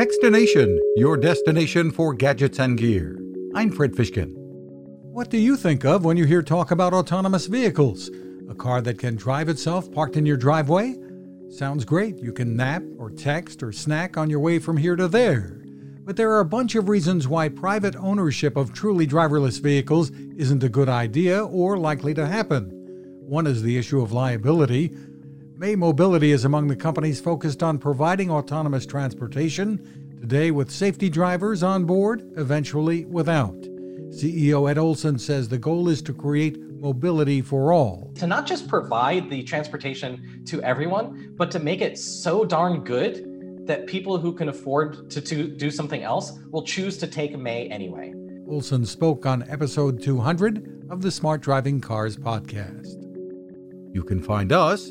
Techstination, your destination for gadgets and gear. I'm Fred Fishkin. What do you think of when you hear talk about autonomous vehicles? A car that can drive itself parked in your driveway? Sounds great. You can nap or text or snack on your way from here to there. But there are a bunch of reasons why private ownership of truly driverless vehicles isn't a good idea or likely to happen. One is the issue of liability. May Mobility is among the companies focused on providing autonomous transportation, today with safety drivers on board, eventually without. CEO Ed Olson says the goal is to create mobility for all. To not just provide the transportation to everyone, but to make it so darn good that people who can afford to, to do something else will choose to take May anyway. Olson spoke on episode 200 of the Smart Driving Cars podcast. You can find us